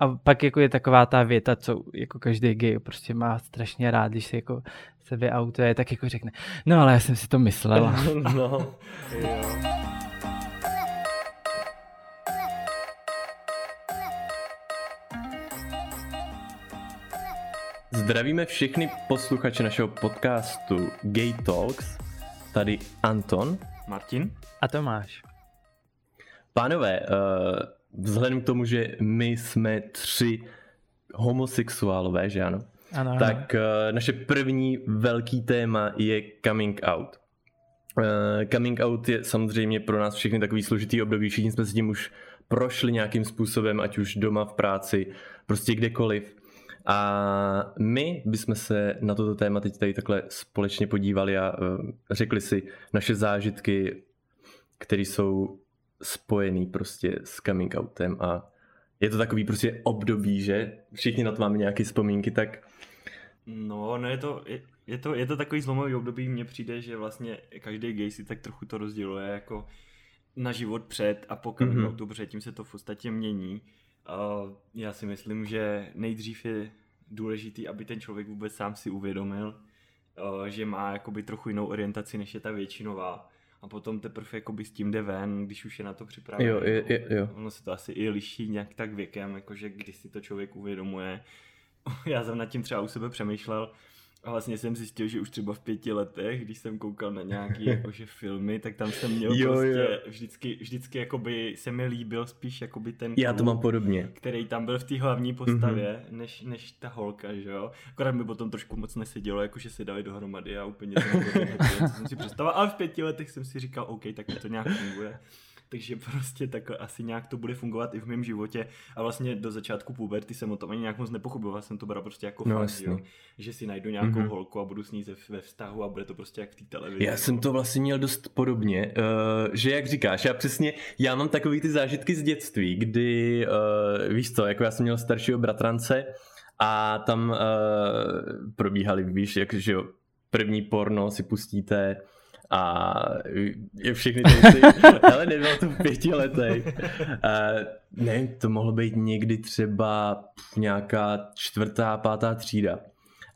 a pak jako je taková ta věta, co jako každý gay prostě má strašně rád, když se jako se vyautuje, tak jako řekne, no ale já jsem si to myslela. no. Zdravíme všechny posluchače našeho podcastu Gay Talks. Tady Anton, Martin a Tomáš. Pánové, uh, vzhledem k tomu, že my jsme tři homosexuálové, že ano? Ano, tak uh, naše první velký téma je coming out. Uh, coming out je samozřejmě pro nás všechny takový složitý období, všichni jsme s tím už prošli nějakým způsobem, ať už doma, v práci, prostě kdekoliv. A my bychom se na toto téma teď tady takhle společně podívali a uh, řekli si naše zážitky, které jsou spojený prostě s coming outem a je to takový prostě období, že všichni na to máme nějaké vzpomínky, tak... No, no je to, je, je, to, je to takový zlomový období, mně přijde, že vlastně každý gay si tak trochu to rozděluje jako na život před a po coming mm-hmm. outu, protože tím se to v podstatě mění. Uh, já si myslím, že nejdřív je důležitý, aby ten člověk vůbec sám si uvědomil, že má jakoby trochu jinou orientaci, než je ta většinová a potom teprve jakoby s tím jde ven, když už je na to připravený. Jo, jo, jo, jo. Ono se to asi i liší nějak tak věkem, jakože když si to člověk uvědomuje. Já jsem nad tím třeba u sebe přemýšlel, a vlastně jsem zjistil, že už třeba v pěti letech, když jsem koukal na nějaký jakože filmy, tak tam jsem měl jo, prostě jo. vždycky, vždycky jakoby se mi líbil spíš jakoby ten Já to mám podobně. Který tam byl v té hlavní postavě, mm-hmm. než, než ta holka, že jo. Akorát mi potom trošku moc nesedělo, jakože se dali dohromady a úplně to jsem si představoval, ale v pěti letech jsem si říkal, OK, tak to nějak funguje takže prostě tak asi nějak to bude fungovat i v mém životě a vlastně do začátku puberty jsem o tom ani nějak moc nepochopoval, jsem to bral prostě jako no, fakt, jo, že si najdu nějakou mm-hmm. holku a budu s ní ve vztahu a bude to prostě jak v té televizi. Já jsem to vlastně měl dost podobně, uh, že jak říkáš, já přesně, já mám takový ty zážitky z dětství, kdy, uh, víš co, jako já jsem měl staršího bratrance a tam uh, probíhaly, víš, jak, že jo, první porno si pustíte, a všechny ty ale nebylo to v pěti letech. Uh, ne, to mohlo být někdy třeba nějaká čtvrtá, pátá třída.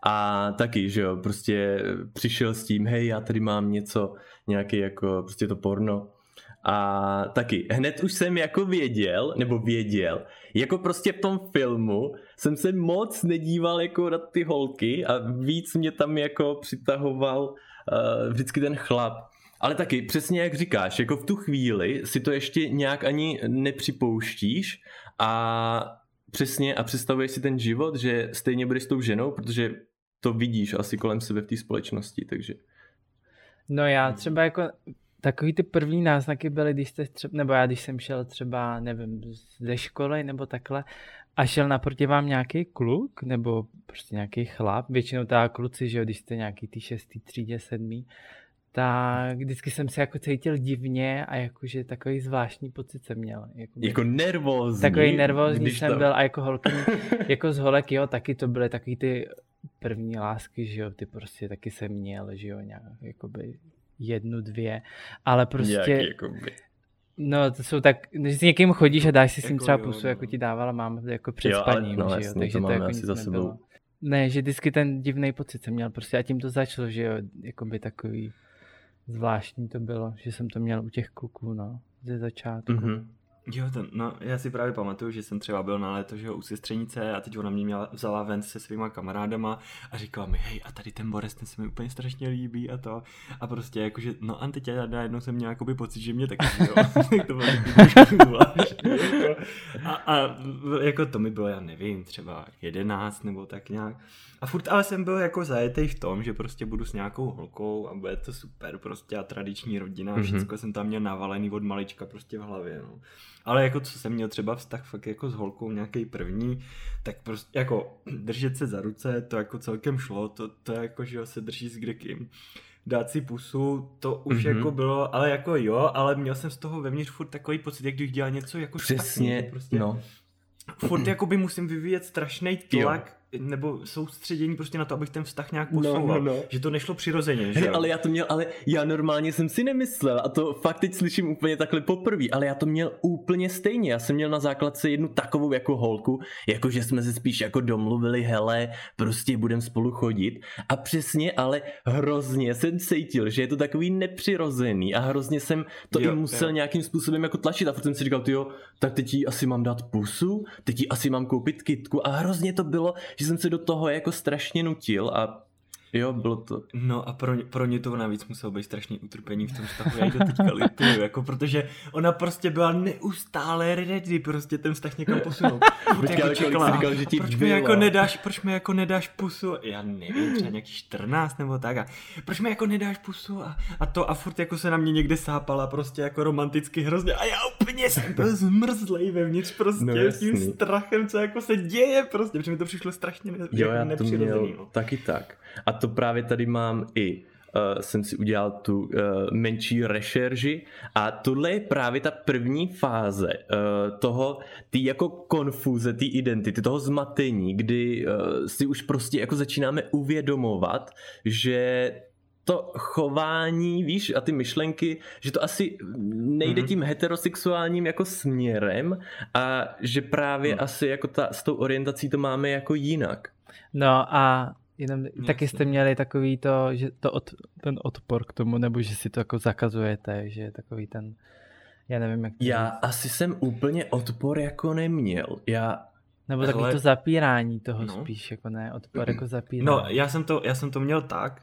A taky, že jo, prostě přišel s tím, hej, já tady mám něco, nějaký jako, prostě to porno. A taky, hned už jsem jako věděl, nebo věděl, jako prostě v tom filmu jsem se moc nedíval jako na ty holky a víc mě tam jako přitahoval uh, vždycky ten chlap. Ale taky, přesně jak říkáš, jako v tu chvíli si to ještě nějak ani nepřipouštíš a přesně a představuješ si ten život, že stejně budeš s tou ženou, protože to vidíš asi kolem sebe v té společnosti, takže... No já třeba jako takový ty první náznaky byly, když jste třeba, nebo já když jsem šel třeba, nevím, ze školy nebo takhle a šel naproti vám nějaký kluk, nebo prostě nějaký chlap, většinou ta kluci, že jo, když jste nějaký ty šestý třídě, sedmý, tak vždycky jsem se jako cítil divně a jakože takový zvláštní pocit jsem měl. Jako, jako nervózní. Takový nervózní jsem to... byl a jako holky, jako z holek, jo, taky to byly takový ty první lásky, že jo, ty prostě taky jsem měl, že jo, nějak, jakoby jednu, dvě, ale prostě... Jak, jakoby. No, to jsou tak, když s někým chodíš a dáš si s ním jako třeba pusu, no. jako ti dávala mám jako před jo, spaním, no, že jo, takže to, to jako nic za sebou. Ne, že vždycky ten divný pocit jsem měl prostě a tím to začalo, že jo, jako by takový zvláštní to bylo, že jsem to měl u těch kluků, no, ze začátku. Mm-hmm. Jo, to, no, já si právě pamatuju, že jsem třeba byl na léto, že jo, u sestřenice a teď ona mě měla, vzala ven se svýma kamarádama a říkala mi, hej, a tady ten Boris, ten se mi úplně strašně líbí a to. A prostě jakože, no a teď já najednou jsem měl jakoby pocit, že mě taky, jo. to bylo jako, a, a, jako to mi bylo, já nevím, třeba jedenáct nebo tak nějak. A furt ale jsem byl jako zajetý v tom, že prostě budu s nějakou holkou a bude to super, prostě a tradiční rodina, mm-hmm. všechno jsem tam měl navalený od malička prostě v hlavě, no. Ale jako co jsem měl třeba vztah fakt jako s holkou nějaký první, tak prostě jako držet se za ruce, to jako celkem šlo, to, to jako, že se drží s kdekým dát si pusu, to už mm-hmm. jako bylo, ale jako jo, ale měl jsem z toho vevnitř furt takový pocit, jak když dělal něco jako Přesně, špatný, prostě. no. Furt jakoby musím vyvíjet strašný tlak, nebo soustředění prostě na to, abych ten vztah nějak posouval. No, no, no. Že to nešlo přirozeně, že Ale já to měl, ale já normálně jsem si nemyslel a to fakt teď slyším úplně takhle poprvé, ale já to měl úplně stejně. Já jsem měl na základce jednu takovou jako holku, jako že jsme se spíš jako domluvili, hele, prostě budem spolu chodit a přesně, ale hrozně jsem cítil, že je to takový nepřirozený a hrozně jsem to jo, i musel jo. nějakým způsobem jako tlačit a furt jsem si říkal, jo, tak teď jí asi mám dát pusu, teď jí asi mám koupit kitku a hrozně to bylo, že jsem se do toho jako strašně nutil a Jo, bylo to. No a pro, ně, pro ně to navíc muselo být strašný utrpení v tom vztahu, já to teďka lituju, jako protože ona prostě byla neustále ready, prostě ten vztah někam posunout. Počkej, jako čekala, říkal, že ti proč mi jako nedáš, proč mi jako nedáš pusu, já nevím, třeba nějaký 14 nebo tak a proč mi jako nedáš pusu a, a to a furt jako se na mě někde sápala prostě jako romanticky hrozně a já úplně jsem byl zmrzlej vevnitř prostě no, s tím strachem, co jako se děje prostě, protože mi to přišlo strašně ne, jo, já to měl no. taky tak. A to právě tady mám i uh, jsem si udělal tu uh, menší rešerži a tohle je právě ta první fáze uh, toho, ty jako konfuze, ty identity, toho zmatení, kdy uh, si už prostě jako začínáme uvědomovat, že to chování, víš, a ty myšlenky, že to asi nejde mm-hmm. tím heterosexuálním jako směrem a že právě mm. asi jako ta, s tou orientací to máme jako jinak. No a Jenom Jasně. taky jste měli takový to, že to od, ten odpor k tomu, nebo že si to jako zakazujete, že je takový ten, já nevím jak to Já říct. asi jsem úplně odpor jako neměl, já nebo Ale... takový to zapírání toho no. spíš, jako ne, odpor jako zapírání. No, já jsem to, já jsem to měl tak,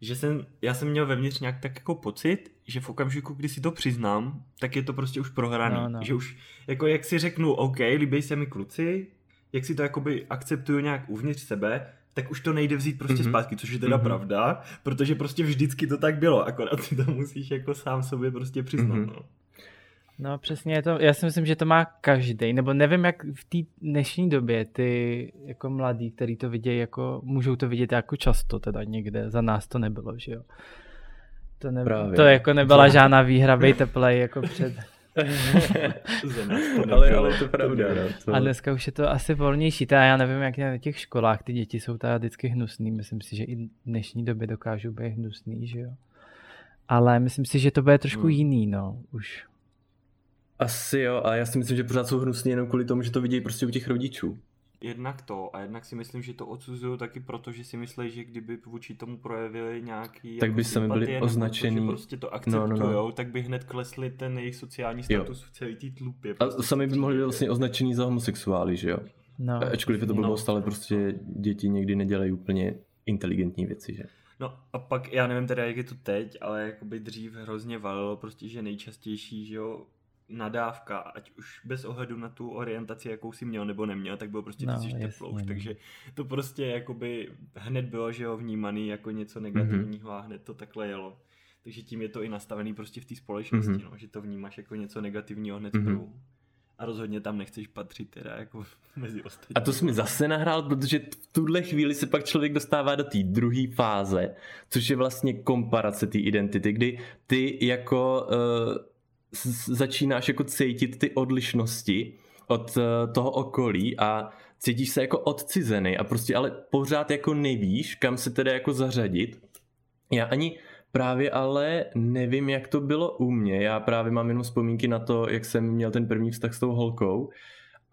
že jsem, já jsem měl vevnitř nějak tak jako pocit, že v okamžiku, kdy si to přiznám, tak je to prostě už prohraný. No, no. Že už, jako jak si řeknu, OK, líbí se mi kluci, jak si to jakoby akceptuju nějak uvnitř sebe, tak už to nejde vzít prostě mm-hmm. zpátky, což je teda mm-hmm. pravda, protože prostě vždycky to tak bylo, akorát ty to musíš jako sám sobě prostě přiznat, mm-hmm. no. No přesně, to, já si myslím, že to má každý, nebo nevím, jak v té dnešní době ty jako mladí, který to vidějí, jako, můžou to vidět jako často teda někde, za nás to nebylo, že jo. To, ne, to jako nebyla žádná výhra, bejte play jako před ale, ale to pravda. No, to... A dneska už je to asi volnější. Teda já nevím, jak na těch školách ty děti jsou teda vždycky hnusný. Myslím si, že i v dnešní době dokážou být hnusný, že jo. Ale myslím si, že to bude trošku hmm. jiný, no, už. Asi jo, a já si myslím, že pořád jsou hnusný jenom kvůli tomu, že to vidějí prostě u těch rodičů jednak to a jednak si myslím, že to odsuzují taky proto, že si myslí, že kdyby vůči tomu projevili nějaký tak jako by sami byli označený. To, prostě to akceptujou, no, no, no. tak by hned klesli ten jejich sociální status jo. v celé té tlupě. Prostě. A sami by mohli být vlastně označení za homosexuály, že jo? No. Ačkoliv je to bylo no. ale prostě děti někdy nedělají úplně inteligentní věci, že? No a pak, já nevím teda, jak je to teď, ale jakoby dřív hrozně valilo prostě, že nejčastější, že jo, nadávka, ať už bez ohledu na tu orientaci, jakou si měl nebo neměl, tak bylo prostě no, ty teplo už, no. takže to prostě jakoby hned bylo, že jo, vnímaný jako něco negativního mm-hmm. a hned to takhle jelo. Takže tím je to i nastavený prostě v té společnosti, mm-hmm. no, že to vnímáš jako něco negativního hned mm-hmm. A rozhodně tam nechceš patřit teda jako mezi ostatní. A to jsi mi zase nahrál, protože v tuhle chvíli se pak člověk dostává do té druhé fáze, což je vlastně komparace té identity, kdy ty jako uh, začínáš jako cítit ty odlišnosti od eh, toho okolí a cítíš se jako odcizený a prostě ale pořád jako nevíš, kam se teda jako zařadit. Já ani právě ale nevím, jak to bylo u mě. Já právě mám jenom vzpomínky na to, jak jsem měl ten první vztah s tou holkou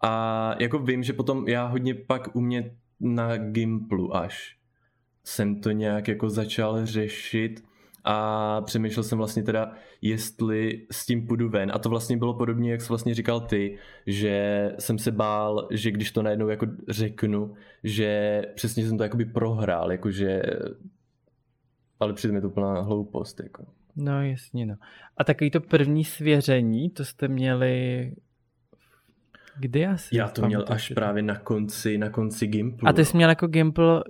a jako vím, že potom já hodně pak u mě na Gimplu až jsem to nějak jako začal řešit a přemýšlel jsem vlastně teda, jestli s tím půjdu ven. A to vlastně bylo podobně, jak jsi vlastně říkal ty, že jsem se bál, že když to najednou jako řeknu, že přesně jsem to jakoby prohrál, jakože ale přitom je to plná hloupost. Jako. No jasně, no. A takový to první svěření, to jste měli Kdy asi? Já to měl až právě na konci, na konci Gimplu. A ty jsi měl jako Gimpl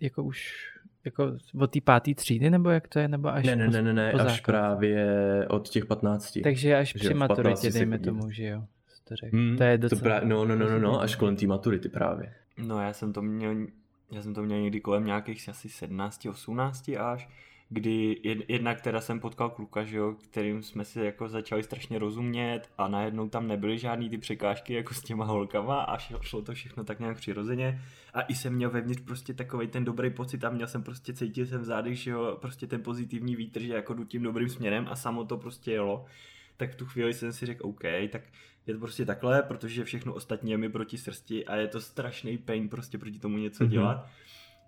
jako už jako od té páté třídy, nebo jak to je, nebo až Ne, ne, ne, ne, ne až právě od těch 15. Takže až při maturitě, dejme tomu, že jo. To, hmm, to je docela... To pra... No, no, no, no, no, až kolem té maturity právě. No já jsem to měl, já jsem to měl někdy kolem nějakých asi 17, 18 až, kdy jednak teda jsem potkal kluka, že jo, kterým jsme si jako začali strašně rozumět a najednou tam nebyly žádný ty překážky jako s těma holkama a šlo to všechno tak nějak přirozeně a i jsem měl vevnitř prostě takový ten dobrý pocit a měl jsem prostě, cítil jsem v zádech, že jo, prostě ten pozitivní vítr, že jako jdu tím dobrým směrem a samo to prostě jelo tak v tu chvíli jsem si řekl, OK, tak je to prostě takhle, protože všechno ostatní je mi proti srsti a je to strašný pain prostě proti tomu něco mm-hmm. dělat.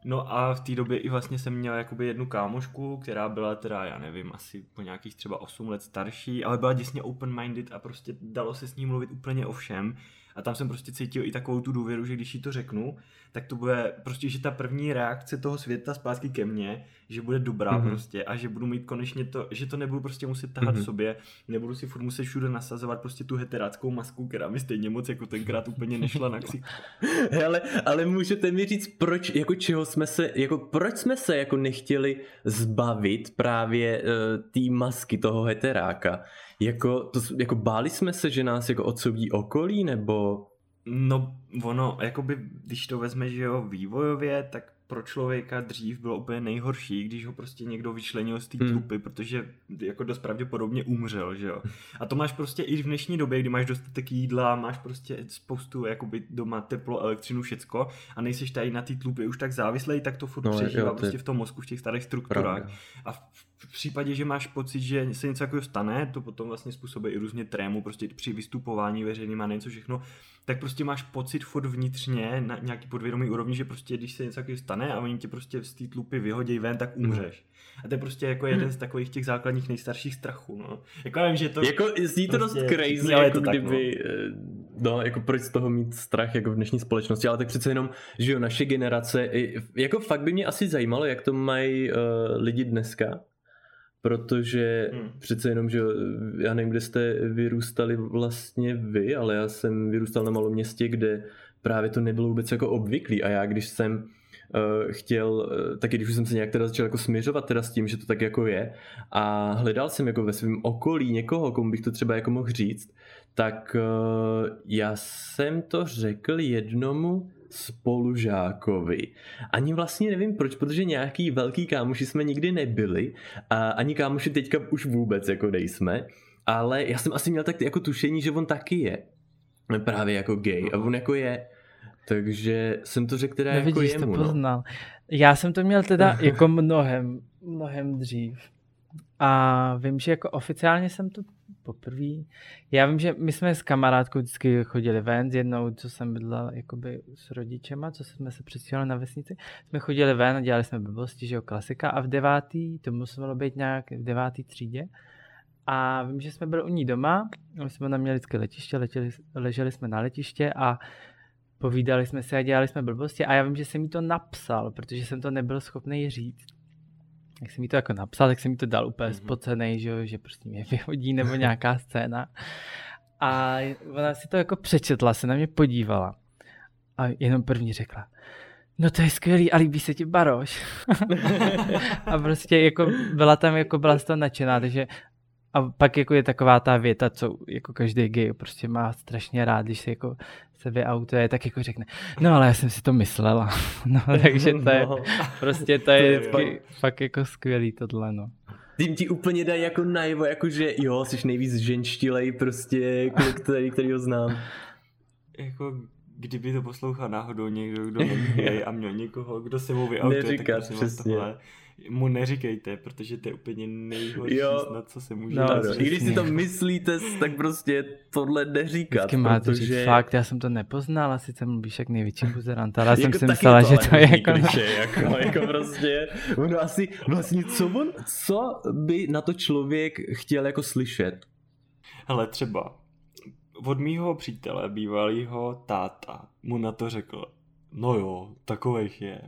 No a v té době i vlastně jsem měl jakoby jednu kámošku, která byla teda, já nevím, asi po nějakých třeba 8 let starší, ale byla děsně open-minded a prostě dalo se s ní mluvit úplně o všem. A tam jsem prostě cítil i takovou tu důvěru, že když jí to řeknu, tak to bude prostě, že ta první reakce toho světa zpátky ke mně, že bude dobrá mm-hmm. prostě a že budu mít konečně to, že to nebudu prostě muset tahat mm-hmm. v sobě, nebudu si furt muset všude nasazovat prostě tu heteráckou masku, která mi stejně moc jako tenkrát úplně nešla na ksich. ale, ale můžete mi říct, proč, jako čeho jsme se, jako proč jsme se jako nechtěli zbavit právě uh, té masky toho heteráka? Jako, to, jako báli jsme se, že nás jako odsoudí okolí, nebo... No, ono, jakoby, když to vezme, že jo, vývojově, tak pro člověka dřív bylo úplně nejhorší, když ho prostě někdo vyčlenil z té hmm. tlupy, protože jako dost pravděpodobně umřel, že jo. A to máš prostě i v dnešní době, kdy máš dostatek jídla, máš prostě spoustu jakoby doma teplo, elektřinu, všecko a nejseš tady na té tlupě už tak závislej, tak to furt no, přežívá jo, prostě v tom mozku, v těch starých strukturách. Pravda. A v, v případě, že máš pocit, že se něco takového stane, to potom vlastně způsobuje i různě trému, prostě při vystupování veřejným a něco všechno, tak prostě máš pocit furt vnitřně na nějaký podvědomý úrovni, že prostě když se něco takového stane a oni tě prostě z té tlupy vyhodí ven, tak umřeš. A to je prostě jako jeden z takových těch základních nejstarších strachů, no. Jako já vím, že to... Jako zní to prostě, dost crazy, jako to kdyby, tak, no. no. jako proč z toho mít strach jako v dnešní společnosti, ale tak přece jenom, že jo, naše generace, jako fakt by mě asi zajímalo, jak to mají uh, lidi dneska, protože hmm. přece jenom, že já nevím, kde jste vyrůstali vlastně vy, ale já jsem vyrůstal na malém městě, kde právě to nebylo vůbec jako obvyklý a já když jsem uh, chtěl, uh, taky když jsem se nějak teda začal jako směřovat teda s tím, že to tak jako je a hledal jsem jako ve svém okolí někoho, komu bych to třeba jako mohl říct, tak uh, já jsem to řekl jednomu spolužákovi. Ani vlastně nevím proč, protože nějaký velký kámoši jsme nikdy nebyli a ani kámoši teďka už vůbec jako nejsme, ale já jsem asi měl tak jako tušení, že on taky je. Právě jako gay a on jako je. Takže jsem to řekl teda Nevidíš, jako jemu. to no. poznal. No. Já jsem to měl teda jako mnohem, mnohem dřív. A vím, že jako oficiálně jsem to poprvé. Já vím, že my jsme s kamarádkou vždycky chodili ven, s jednou, co jsem bydlel jakoby s rodičema, co jsme se přestěhovali na vesnici, jsme chodili ven a dělali jsme blbosti, že jo, klasika. A v devátý, to muselo být nějak v devátý třídě, a vím, že jsme byli u ní doma, my jsme tam měli vždycky letiště, letěli, leželi jsme na letiště a povídali jsme se a dělali jsme blbosti. A já vím, že jsem jí to napsal, protože jsem to nebyl schopný říct jak jsem mi to jako napsal, tak jsem mi to dal úplně mm-hmm. spocený, že, že prostě mě vyhodí nebo nějaká scéna. A ona si to jako přečetla, se na mě podívala a jenom první řekla, no to je skvělý a líbí se ti Baroš. a prostě jako byla tam, jako byla z toho nadšená, takže a pak jako je taková ta věta, co jako každý gay prostě má strašně rád, když se jako se vyautuje, tak jako řekne, no ale já jsem si to myslela. no takže to je, no. prostě to je, to je fakt, fakt jako skvělý tohle, no. Tím ti úplně dají jako najevo, jako že jo, jsi nejvíc ženštilej prostě, který, který ho znám. Jako kdyby to poslouchal náhodou někdo, kdo není a měl někoho, kdo se mu vyautuje, Neříkat, tak přesně. Tohle mu neříkejte, protože to je úplně nejhorší jo. snad, co se může no, dát. I když si to myslíte, tak prostě tohle neříkat. Vždycky máte protože... říct, fakt, já jsem to nepoznal, a sice mluvíš jak největší buzerant, ale já jsem jako si myslela, že to je jako... Kliše, jako, jako prostě, ono asi vlastně, co on, co by na to člověk chtěl jako slyšet? Hele, třeba od mýho přítele, bývalýho táta, mu na to řekl, no jo, takových je.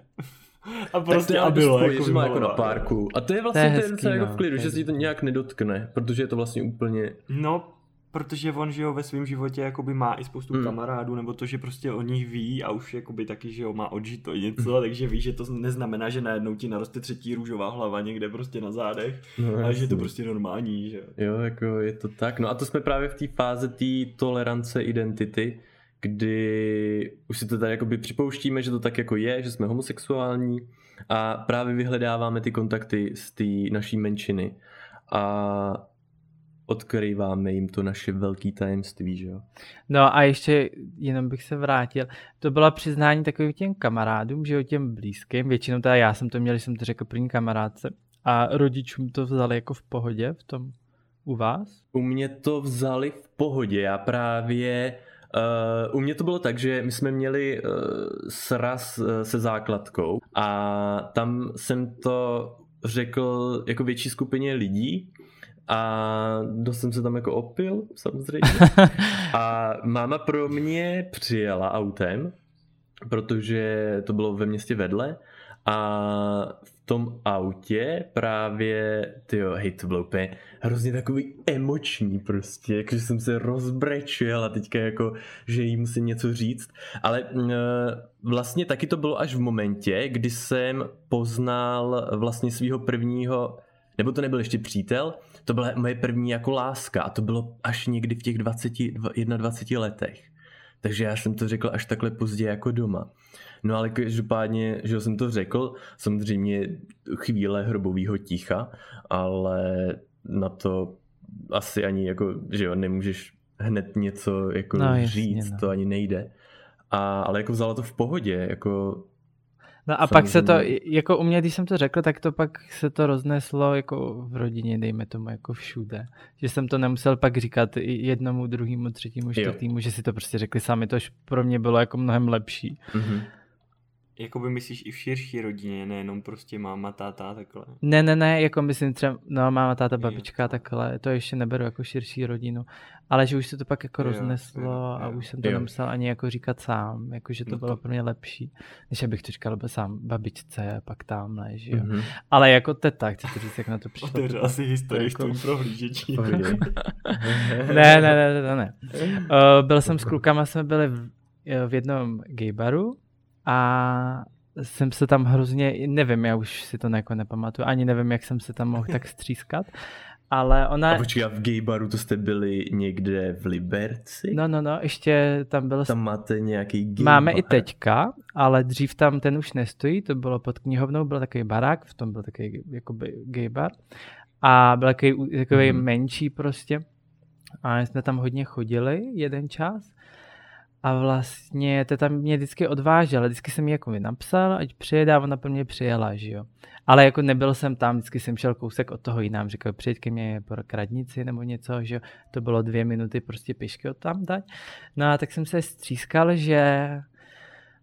A prostě a bylo jako, má jako na párku. A to je vlastně to je hezký, ten jako v klidu, že se to nějak nedotkne, protože je to vlastně úplně... No, protože on, že jo, ve svém životě jakoby má i spoustu hmm. kamarádů, nebo to, že prostě o nich ví a už jakoby taky, že jo, má odžito něco, hmm. takže ví, že to neznamená, že najednou ti naroste třetí růžová hlava někde prostě na zádech, no, ale že je to prostě normální, že jo. Jo, jako je to tak. No a to jsme právě v té fáze té tolerance identity, kdy už si to tady jakoby připouštíme, že to tak jako je, že jsme homosexuální a právě vyhledáváme ty kontakty z té naší menšiny a odkrýváme jim to naše velké tajemství, že jo. No a ještě jenom bych se vrátil, to bylo přiznání takovým těm kamarádům, že jo, těm blízkým, většinou teda já jsem to měl, jsem to řekl první kamarádce a rodičům to vzali jako v pohodě v tom u vás? U mě to vzali v pohodě, já právě Uh, u mě to bylo tak, že my jsme měli uh, sraz uh, se základkou a tam jsem to řekl jako větší skupině lidí a dost jsem se tam jako opil, samozřejmě. A máma pro mě přijela autem, protože to bylo ve městě vedle a tom autě právě, tyjo, hej, to bylo úplně hrozně takový emoční prostě, jakože jsem se rozbrečil a teďka jako, že jí musím něco říct, ale e, vlastně taky to bylo až v momentě, kdy jsem poznal vlastně svého prvního, nebo to nebyl ještě přítel, to byla moje první jako láska a to bylo až někdy v těch 20, 21 letech. Takže já jsem to řekl až takhle pozdě jako doma. No ale každopádně, že jsem to řekl, samozřejmě chvíle hrobového ticha, ale na to asi ani jako, že jo, nemůžeš hned něco jako no, říct, jasně, no. to ani nejde. A, ale jako vzala to v pohodě, jako No a pak se to, jako u mě, když jsem to řekl, tak to pak se to rozneslo jako v rodině, dejme tomu, jako všude. Že jsem to nemusel pak říkat jednomu, druhému, třetímu, čtvrtému, že si to prostě řekli sami, to pro mě bylo jako mnohem lepší. Mm-hmm. Jakoby myslíš i v širší rodině, nejenom prostě máma, táta, takhle. Ne, ne, ne, jako myslím třeba, no máma, táta, babička, jo. takhle, to ještě neberu jako širší rodinu, ale že už se to pak jako jo, rozneslo jo, jo, a už jsem to jo. nemusel ani jako říkat sám, jako že to no bylo to... pro mě lepší, než abych to říkal sám babičce, pak tamhle, že jo. Mm-hmm. Ale jako teta, chci to říct, jak na to přišlo. Otevřel asi historii jako... tvůj prohlížečí. ne, ne, ne, ne, ne. Uh, byl jsem s klukama, jsme byli v, v jednom gaybaru a jsem se tam hrozně, nevím, já už si to jako nepamatuju, ani nevím, jak jsem se tam mohl tak střískat, ale ona... A počkej, a v gay baru to jste byli někde v Liberci? No, no, no, ještě tam bylo... Tam máte nějaký gay Máme bar. i teďka, ale dřív tam ten už nestojí, to bylo pod knihovnou, byl takový barák, v tom byl takový jakoby gay bar a byl takový, takový hmm. menší prostě a jsme tam hodně chodili jeden čas a vlastně to tam mě vždycky odvážel, vždycky jsem jí jako napsal, ať přijede a ona pro mě přijela, že jo. Ale jako nebyl jsem tam, vždycky jsem šel kousek od toho jinam, říkal, přijď ke mně po kradnici nebo něco, že jo. To bylo dvě minuty prostě pěšky od tam dať. No a tak jsem se střískal, že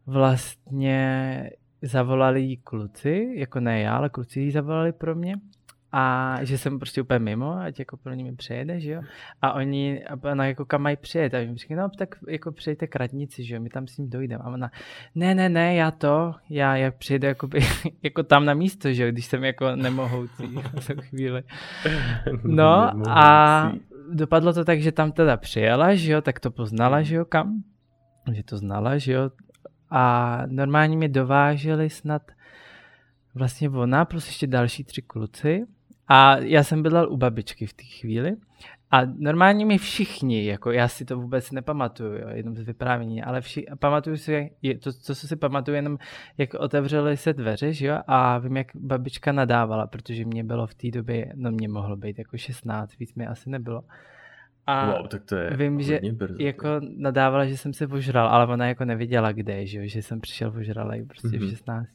vlastně zavolali jí kluci, jako ne já, ale kluci jí zavolali pro mě a že jsem prostě úplně mimo, ať jako pro nimi přejede, že jo. A oni, a ona jako kam mají přijet, a jim říkají, no tak jako přejďte k radnici, že jo, my tam s ním dojdeme. A ona, ne, ne, ne, já to, já jak přijedu jakoby, jako tam na místo, že jo, když jsem jako nemohoucí v tu chvíli. No a dopadlo to tak, že tam teda přijela, že jo, tak to poznala, že jo, kam, že to znala, že jo. A normálně mě dováželi snad vlastně ona plus ještě další tři kluci a já jsem bydlel u babičky v té chvíli a normálně mi všichni, jako já si to vůbec nepamatuju, jo, jenom z vyprávění, ale vši, pamatuju si, to, co si pamatuju, jenom jak otevřely se dveře, že jo, a vím, jak babička nadávala, protože mě bylo v té době, no mě mohlo být jako 16, víc mi asi nebylo. A wow, tak to je vím, že brzo, jako nadávala, že jsem se požral, ale ona jako nevěděla kde, že jo, že jsem přišel požralej prostě mm-hmm. v 16.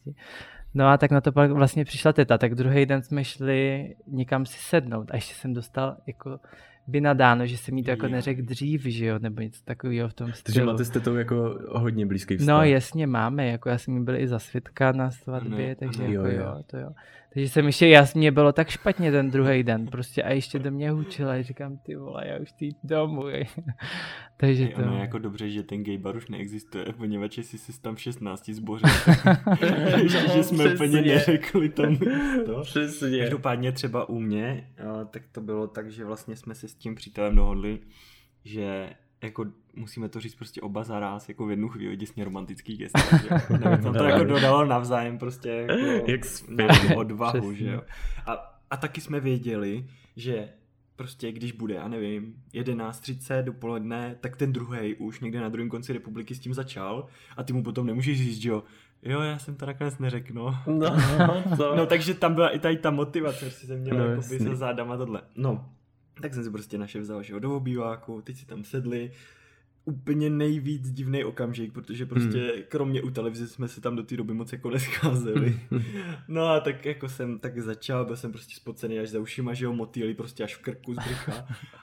No a tak na to pak vlastně přišla teta, tak druhý den jsme šli někam si sednout a ještě jsem dostal jako by nadáno, že jsem jí to jako neřekl dřív, že jo, nebo něco takového v tom stylu. Takže máte s tetou jako hodně blízký vztah. No jasně, máme, jako já jsem jí byl i za svědka na svatbě, no, takže no, jako jo, jo, to jo. Takže jsem ještě, já, mě bylo tak špatně ten druhý den, prostě a ještě do mě hučila a říkám, ty vole, já už ty domů. Takže to... Ono je jako dobře, že ten gay bar už neexistuje, poněvadž jsi si tam v 16 zbořil. že, že jsme Přesně. úplně neřekli tam to. Přesně. Každopádně třeba u mě, tak to bylo tak, že vlastně jsme se s tím přítelem dohodli, že jako musíme to říct prostě oba zaraz, jako v jednu chvíli děsně romantický gest. Nevím, tam to jako dodalo navzájem prostě jako Jak odvahu, že jo. A, a taky jsme věděli, že prostě když bude, já nevím, 11.30 dopoledne, tak ten druhý už někde na druhém konci republiky s tím začal a ty mu potom nemůžeš říct, že jo, Jo, já jsem to nakonec neřekl, no. No, to... no takže tam byla i tady ta motivace, že jsem měl no, jako se zádama tohle. No, tak jsem si prostě naše vzal, že jo, do obýváku, teď si tam sedli, úplně nejvíc divný okamžik, protože prostě hmm. kromě u televize jsme se tam do té doby moc jako nescházeli. no a tak jako jsem tak začal, byl jsem prostě spocený až za ušima, že jo, motýly prostě až v krku z.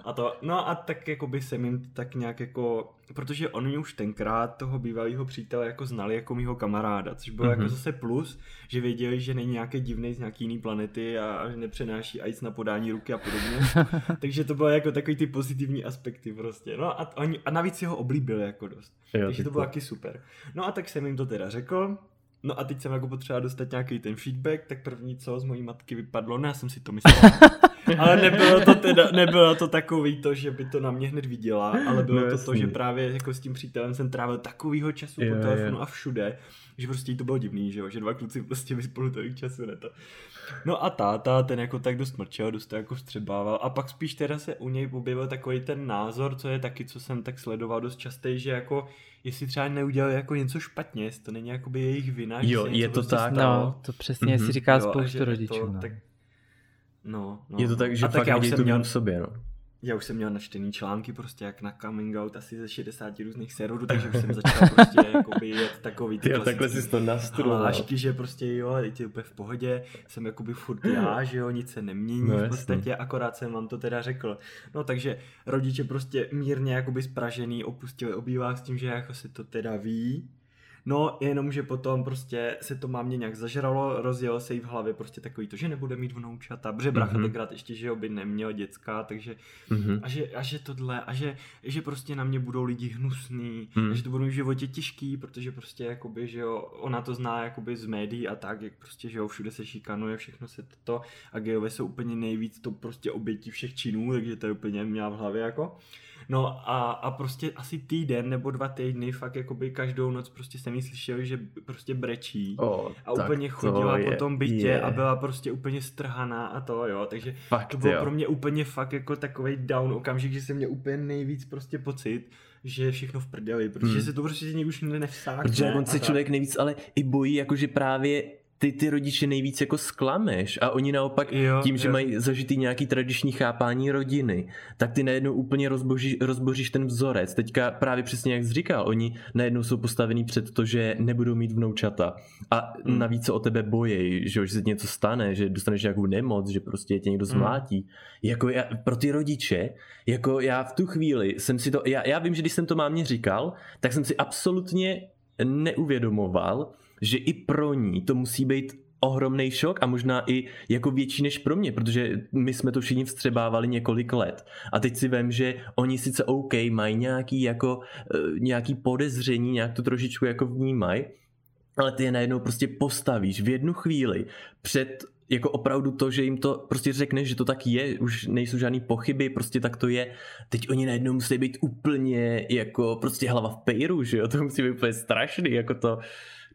A to, no a tak jako by jsem jim tak nějak jako, protože oni už tenkrát toho bývalého přítele jako znali jako mýho kamaráda, což bylo mm-hmm. jako mhm. zase plus, že věděli, že není nějaký divný z nějaký jiný planety a, a že nepřenáší AIDS na podání ruky a podobně. Takže to bylo jako takový ty pozitivní aspekty prostě. No a, oni, a navíc si ho oblíbili jako dost. Jo, Takže to bylo taky super. No a tak jsem jim to teda řekl, No a teď jsem jako potřeba dostat nějaký ten feedback, tak první co z mojí matky vypadlo, ne, já jsem si to myslel. ale nebylo to teda, nebylo to takový to, že by to na mě hned viděla, ale bylo no, to jasný. to, že právě jako s tím přítelem jsem trávil takovýho času jo, po telefonu jo. a všude, že prostě jí to bylo divný, že jo, že dva kluci prostě by spolu tolik času ne to. No a táta, ten jako tak dost mrčel, dost to jako vstřebával a pak spíš teda se u něj objevil takový ten názor, co je taky, co jsem tak sledoval dost častý, že jako jestli třeba neudělali jako něco špatně, jestli to není jakoby jejich vina. Jo, je to prostě tak. Stalo. No, to přesně mm-hmm. si říká jo, spoustu rodičů. To, no. Tak, no, no. Je to tak, že a fakt tak já už jsem měl, v sobě, no já už jsem měl načtený články prostě jak na coming out asi ze 60 různých serverů, takže už jsem začal prostě jakoby jet takový ty jo, takhle jsi to nastudoval. Hlášky, že prostě jo, teď je úplně v pohodě, jsem jakoby furt já, že jo, nic se nemění no, v podstatě, jasný. akorát jsem vám to teda řekl. No takže rodiče prostě mírně jakoby spražený opustili obývák s tím, že jako se to teda ví, No, jenom, že potom prostě se to mámě nějak zažralo, rozjelo se jí v hlavě prostě takový to, že nebude mít vnoučata, protože bracha mm-hmm. tenkrát ještě, že jo, by neměl děcka, takže mm-hmm. a, že, a že tohle, a že, že prostě na mě budou lidi hnusný, mm. a že to budou v životě těžký, protože prostě jakoby, že jo, ona to zná jakoby z médií a tak, jak prostě, že jo, všude se šikanuje, všechno se to a gejové jsou úplně nejvíc to prostě obětí všech činů, takže to je úplně měla v hlavě jako. No a, a prostě asi týden nebo dva týdny fakt jakoby každou noc prostě jsem jí slyšel, že prostě brečí oh, a úplně chodila po tom bytě je. a byla prostě úplně strhaná a to jo, takže fakt, to bylo jo. pro mě úplně fakt jako takový down okamžik, že jsem měl úplně nejvíc prostě pocit, že je všechno v prdeli, protože hmm. se to prostě už nevsákne. Protože on se člověk nejvíc ale i bojí, jakože právě ty ty rodiče nejvíc jako sklameš a oni naopak jo, tím, jo. že mají zažitý nějaký tradiční chápání rodiny, tak ty najednou úplně rozboží, rozboříš ten vzorec. Teďka právě přesně jak jsi říkal, oni najednou jsou postavení před to, že nebudou mít vnoučata a hmm. navíc se o tebe bojí, že, že se něco stane, že dostaneš nějakou nemoc, že prostě tě někdo hmm. zmlátí. Hmm. Jako já, pro ty rodiče, jako já v tu chvíli jsem si to, já, já vím, že když jsem to mámě říkal, tak jsem si absolutně neuvědomoval, že i pro ní to musí být ohromný šok a možná i jako větší než pro mě, protože my jsme to všichni vstřebávali několik let. A teď si vím, že oni sice OK, mají nějaký jako uh, nějaký podezření, nějak to trošičku jako vnímají, ale ty je najednou prostě postavíš v jednu chvíli před jako opravdu to, že jim to prostě řekneš, že to tak je, už nejsou žádný pochyby, prostě tak to je. Teď oni najednou musí být úplně jako prostě hlava v pejru, že jo, to musí být úplně strašný, jako to,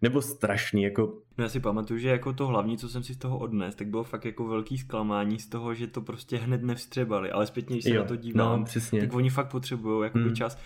nebo strašný, jako... No já si pamatuju, že jako to hlavní, co jsem si z toho odnes, tak bylo fakt jako velký zklamání z toho, že to prostě hned nevstřebali, ale zpětně, když se jo, na to dívám, no, přesně. tak oni fakt potřebují jako hmm. čas.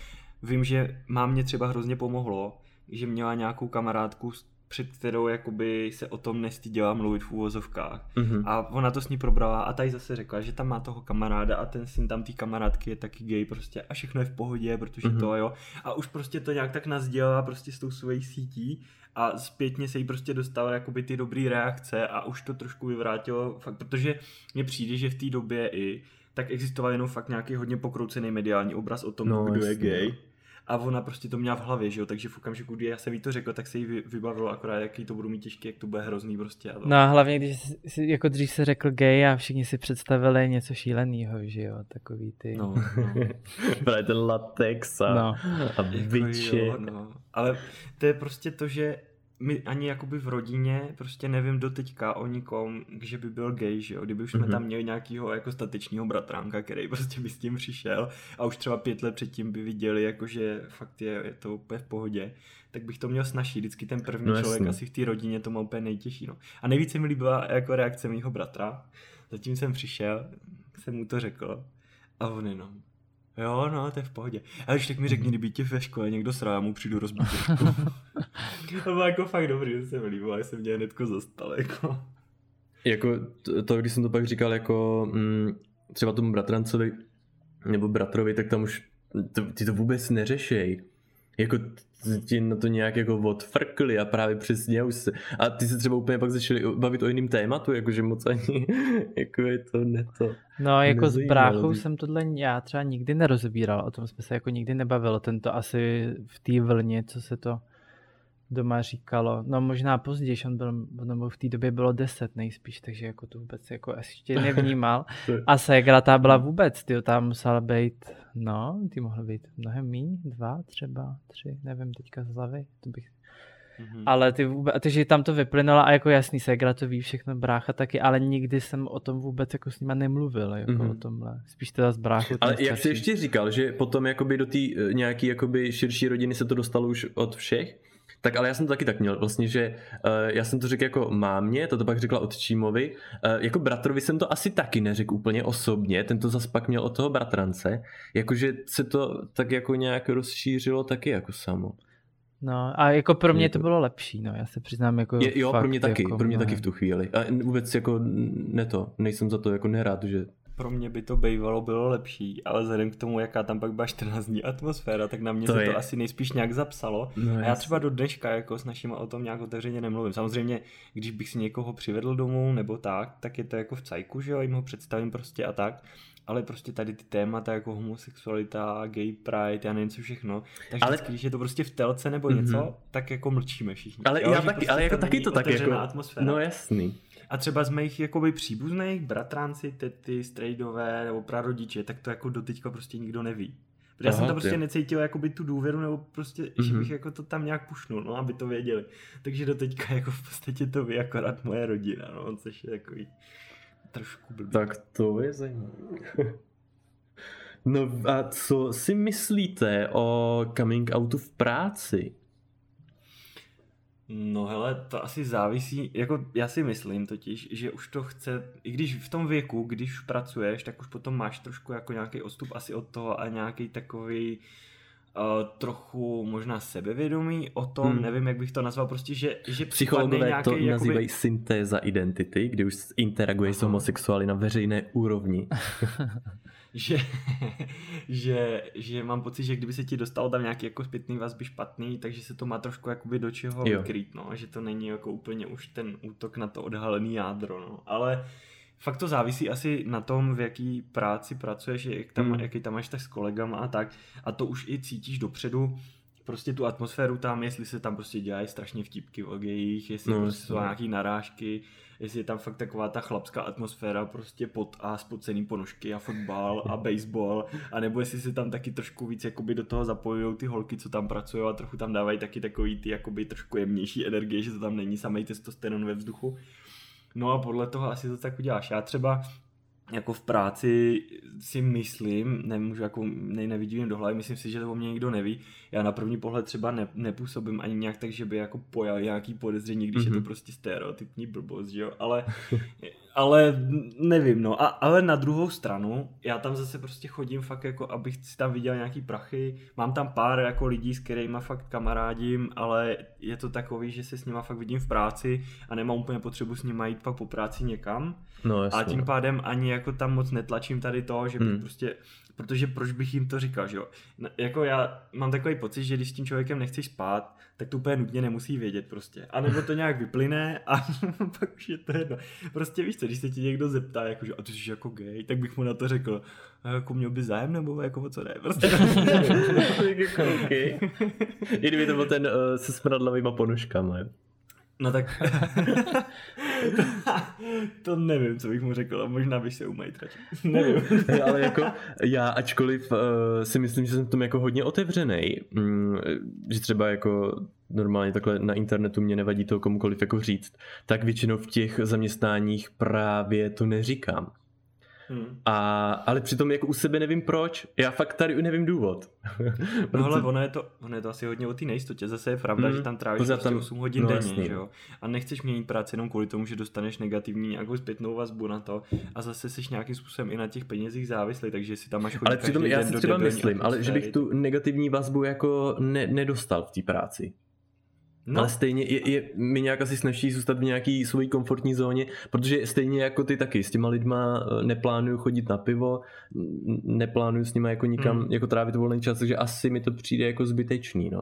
Vím, že mám mě třeba hrozně pomohlo, že měla nějakou kamarádku, před kterou jakoby se o tom nestyděla mluvit v úvozovkách. Mm-hmm. A ona to s ní probrala a tady zase řekla, že tam má toho kamaráda a ten syn tam té kamarádky je taky gay prostě a všechno je v pohodě, protože mm-hmm. to jo. A už prostě to nějak tak nazdělala prostě s tou svojí sítí a zpětně se jí prostě dostala jakoby ty dobré reakce a už to trošku vyvrátilo, fakt, protože mně přijde, že v té době i tak existoval jenom fakt nějaký hodně pokroucený mediální obraz o tom, no, kdo je gay. A ona prostě to měla v hlavě, že jo, takže v okamžiku, kdy já jsem jí to řekl, tak se jí vybavilo akorát, jaký to budu mít těžké, jak to bude hrozný prostě. A to... No a hlavně, když si, jako dřív se řekl gay a všichni si představili něco šíleného, že jo, takový ty. No, no. Ten latex a, no. a biči. Jako no. Ale to je prostě to, že my ani jakoby v rodině prostě nevím do teďka o nikom, že by byl gay, že jo, kdyby už jsme mm-hmm. tam měli nějakého jako statečního bratránka, který prostě by s tím přišel a už třeba pět let předtím by viděli, jako že fakt je, je to úplně v pohodě, tak bych to měl snažší. Vždycky ten první no, člověk jasný. asi v té rodině to má úplně nejtěžší. No. A nejvíce mi líbila jako reakce mého bratra. Zatím jsem přišel, jsem mu to řekl A on jenom, jo, no, to je v pohodě. A když tak mi řekni, kdyby tě ve škole někdo sral, já mu přijdu rozbít To bylo jako fakt dobrý, to se mi líbilo, já jsem mě hnedko zastal, jako. Jako to, to, když jsem to pak říkal jako mm, třeba tomu bratrancovi nebo bratrovi, tak tam už to, ty to vůbec neřešej. Jako ti na to nějak jako odfrkli a právě přesně už se, a ty se třeba úplně pak začali bavit o jiném tématu, jakože moc ani, jako je to ne to. No jako s bráchou jsem tohle já třeba nikdy nerozbíral, o tom jsme se jako nikdy nebavilo, tento asi v té vlně, co se to doma říkalo, no možná později, on byl, nebo v té době bylo 10 nejspíš, takže jako to vůbec jako ještě nevnímal. A Segra ta byla vůbec, ty tam musela být, no, ty mohly být mnohem míň, dva třeba, tři, nevím teďka z hlavy, to bych Mm-hmm. Ale ty vůbec, takže tam to vyplynulo a jako jasný, Segra to ví všechno, brácha taky, ale nikdy jsem o tom vůbec jako s nima nemluvil, jako mm-hmm. o tomhle. Spíš teda z bráchu. Ale jak jsi ještě říkal, že potom jakoby do té eh, nějaký jakoby širší rodiny se to dostalo už od všech, tak ale já jsem to taky tak měl, vlastně, že uh, já jsem to řekl jako mámě, to to pak řekla Čímovi, uh, jako bratrovi jsem to asi taky neřekl úplně osobně, ten to zase pak měl od toho bratrance, jakože se to tak jako nějak rozšířilo taky jako samo. No a jako pro mě to bylo lepší, no já se přiznám jako je, Jo, fakt, pro mě taky, jako pro mě taky v tu chvíli. A vůbec jako ne to, nejsem za to jako nerad, že pro mě by to bývalo bylo lepší, ale vzhledem k tomu, jaká tam pak byla 14 dní atmosféra, tak na mě to se je. to asi nejspíš nějak zapsalo. No, a já třeba do dneška jako s našimi o tom nějak otevřeně nemluvím. Samozřejmě, když bych si někoho přivedl domů nebo tak, tak je to jako v cajku, že jo, jim ho představím prostě a tak ale prostě tady ty témata jako homosexualita, gay pride, já nevím co všechno. Takže ale... vždycky, když je to prostě v telce nebo mm-hmm. něco, tak jako mlčíme všichni. Ale jo, já taky, prostě ale jako taky to tak jako, atmosféra. no jasný. A třeba z mých jakoby příbuzných, bratránci, tety, strejdové nebo prarodiče, tak to jako doteďka prostě nikdo neví. Protože Aha, já jsem to prostě tě. necítil jakoby tu důvěru, nebo prostě, mm-hmm. že mhm. bych jako to tam nějak pušnul, no, aby to věděli. Takže do teďka jako v podstatě to ví akorát moje rodina, no, což je takový trošku blbý. Tak to je zajímavé. no a co si myslíte o coming outu v práci? No hele, to asi závisí, jako já si myslím totiž, že už to chce, i když v tom věku, když pracuješ, tak už potom máš trošku jako nějaký odstup asi od toho a nějaký takový uh, trochu možná sebevědomí o tom, hmm. nevím, jak bych to nazval, prostě, že, že Psychologové nějaký, to jakoby... nazývají syntéza identity, kdy už interaguje s homosexuály na veřejné úrovni. že, že, že mám pocit, že kdyby se ti dostalo tam nějaký jako zpětný vazby špatný, takže se to má trošku jakoby do čeho jo. vykrýt, no, že to není jako úplně už ten útok na to odhalený jádro, no, ale fakt to závisí asi na tom, v jaký práci pracuješ, jak tam, hmm. jaký tam máš tak s kolegama a tak, a to už i cítíš dopředu, prostě tu atmosféru tam, jestli se tam prostě dělají strašně vtipky o gejích, jestli no, prostě jsou nějaký narážky, jestli je tam fakt taková ta chlapská atmosféra, prostě pod a spocený ponožky a fotbal a baseball, a nebo jestli se tam taky trošku víc jakoby do toho zapojují ty holky, co tam pracují a trochu tam dávají taky takový ty jakoby trošku jemnější energie, že to tam není samý testosteron ve vzduchu. No a podle toho asi to tak uděláš. Já třeba jako v práci si myslím, nemůžu jako, ne, nevidím do hlavy, myslím si, že to o mě nikdo neví. Já na první pohled třeba ne, nepůsobím ani nějak tak, že by jako pojal nějaký podezření, když mm-hmm. je to mhm. prostě stereotypní blbost, že jo, ale ale nevím, no. A, ale na druhou stranu, já tam zase prostě chodím fakt jako, abych si tam viděl nějaký prachy. Mám tam pár jako lidí, s kterými fakt kamarádím, ale je to takový, že se s nima fakt vidím v práci a nemám úplně potřebu s nima jít pak po práci někam. No, jasně. A tím pádem ani jako tam moc netlačím tady to, že bych hmm. prostě protože proč bych jim to říkal, že jo? Jako já mám takový pocit, že když s tím člověkem nechceš spát, tak to úplně nutně nemusí vědět prostě. A nebo to nějak vyplyne a pak už je to jedno. Prostě víš co, když se ti někdo zeptá, jako, že a ty jsi jako gay, tak bych mu na to řekl, jako měl by zájem nebo jako o co ne, prostě. jako, okay. I kdyby to byl ten uh, se smradlavýma ponožkama, jo. No tak to nevím, co bych mu řekl, možná bych se umajit radši. nevím. Ale jako já, ačkoliv uh, si myslím, že jsem v tom jako hodně otevřený, um, že třeba jako normálně takhle na internetu mě nevadí to komukoliv jako říct, tak většinou v těch zaměstnáních právě to neříkám. Hmm. A, ale přitom jako u sebe nevím proč. Já fakt tady nevím důvod. no ale ono je, to, ono je to asi hodně o té nejistotě. Zase je pravda, hmm. že tam trávíš prostě tam, 8 hodin no, denně, jasný. že jo? A nechceš měnit práci jenom kvůli tomu, že dostaneš negativní nějakou zpětnou vazbu na to a zase jsi nějakým způsobem i na těch penězích závislý, takže si tam máš chodit Ale přitom já si třeba myslím, ale že bych tu negativní vazbu jako ne, nedostal v té práci. No. Ale stejně je, je mi nějak asi snaží zůstat v nějaký svojí komfortní zóně, protože stejně jako ty taky, s těma lidma eh, neplánuju chodit na pivo, neplánuju s nimi jako nikam mm. jako trávit volný čas, takže asi mi to přijde jako zbytečný, no.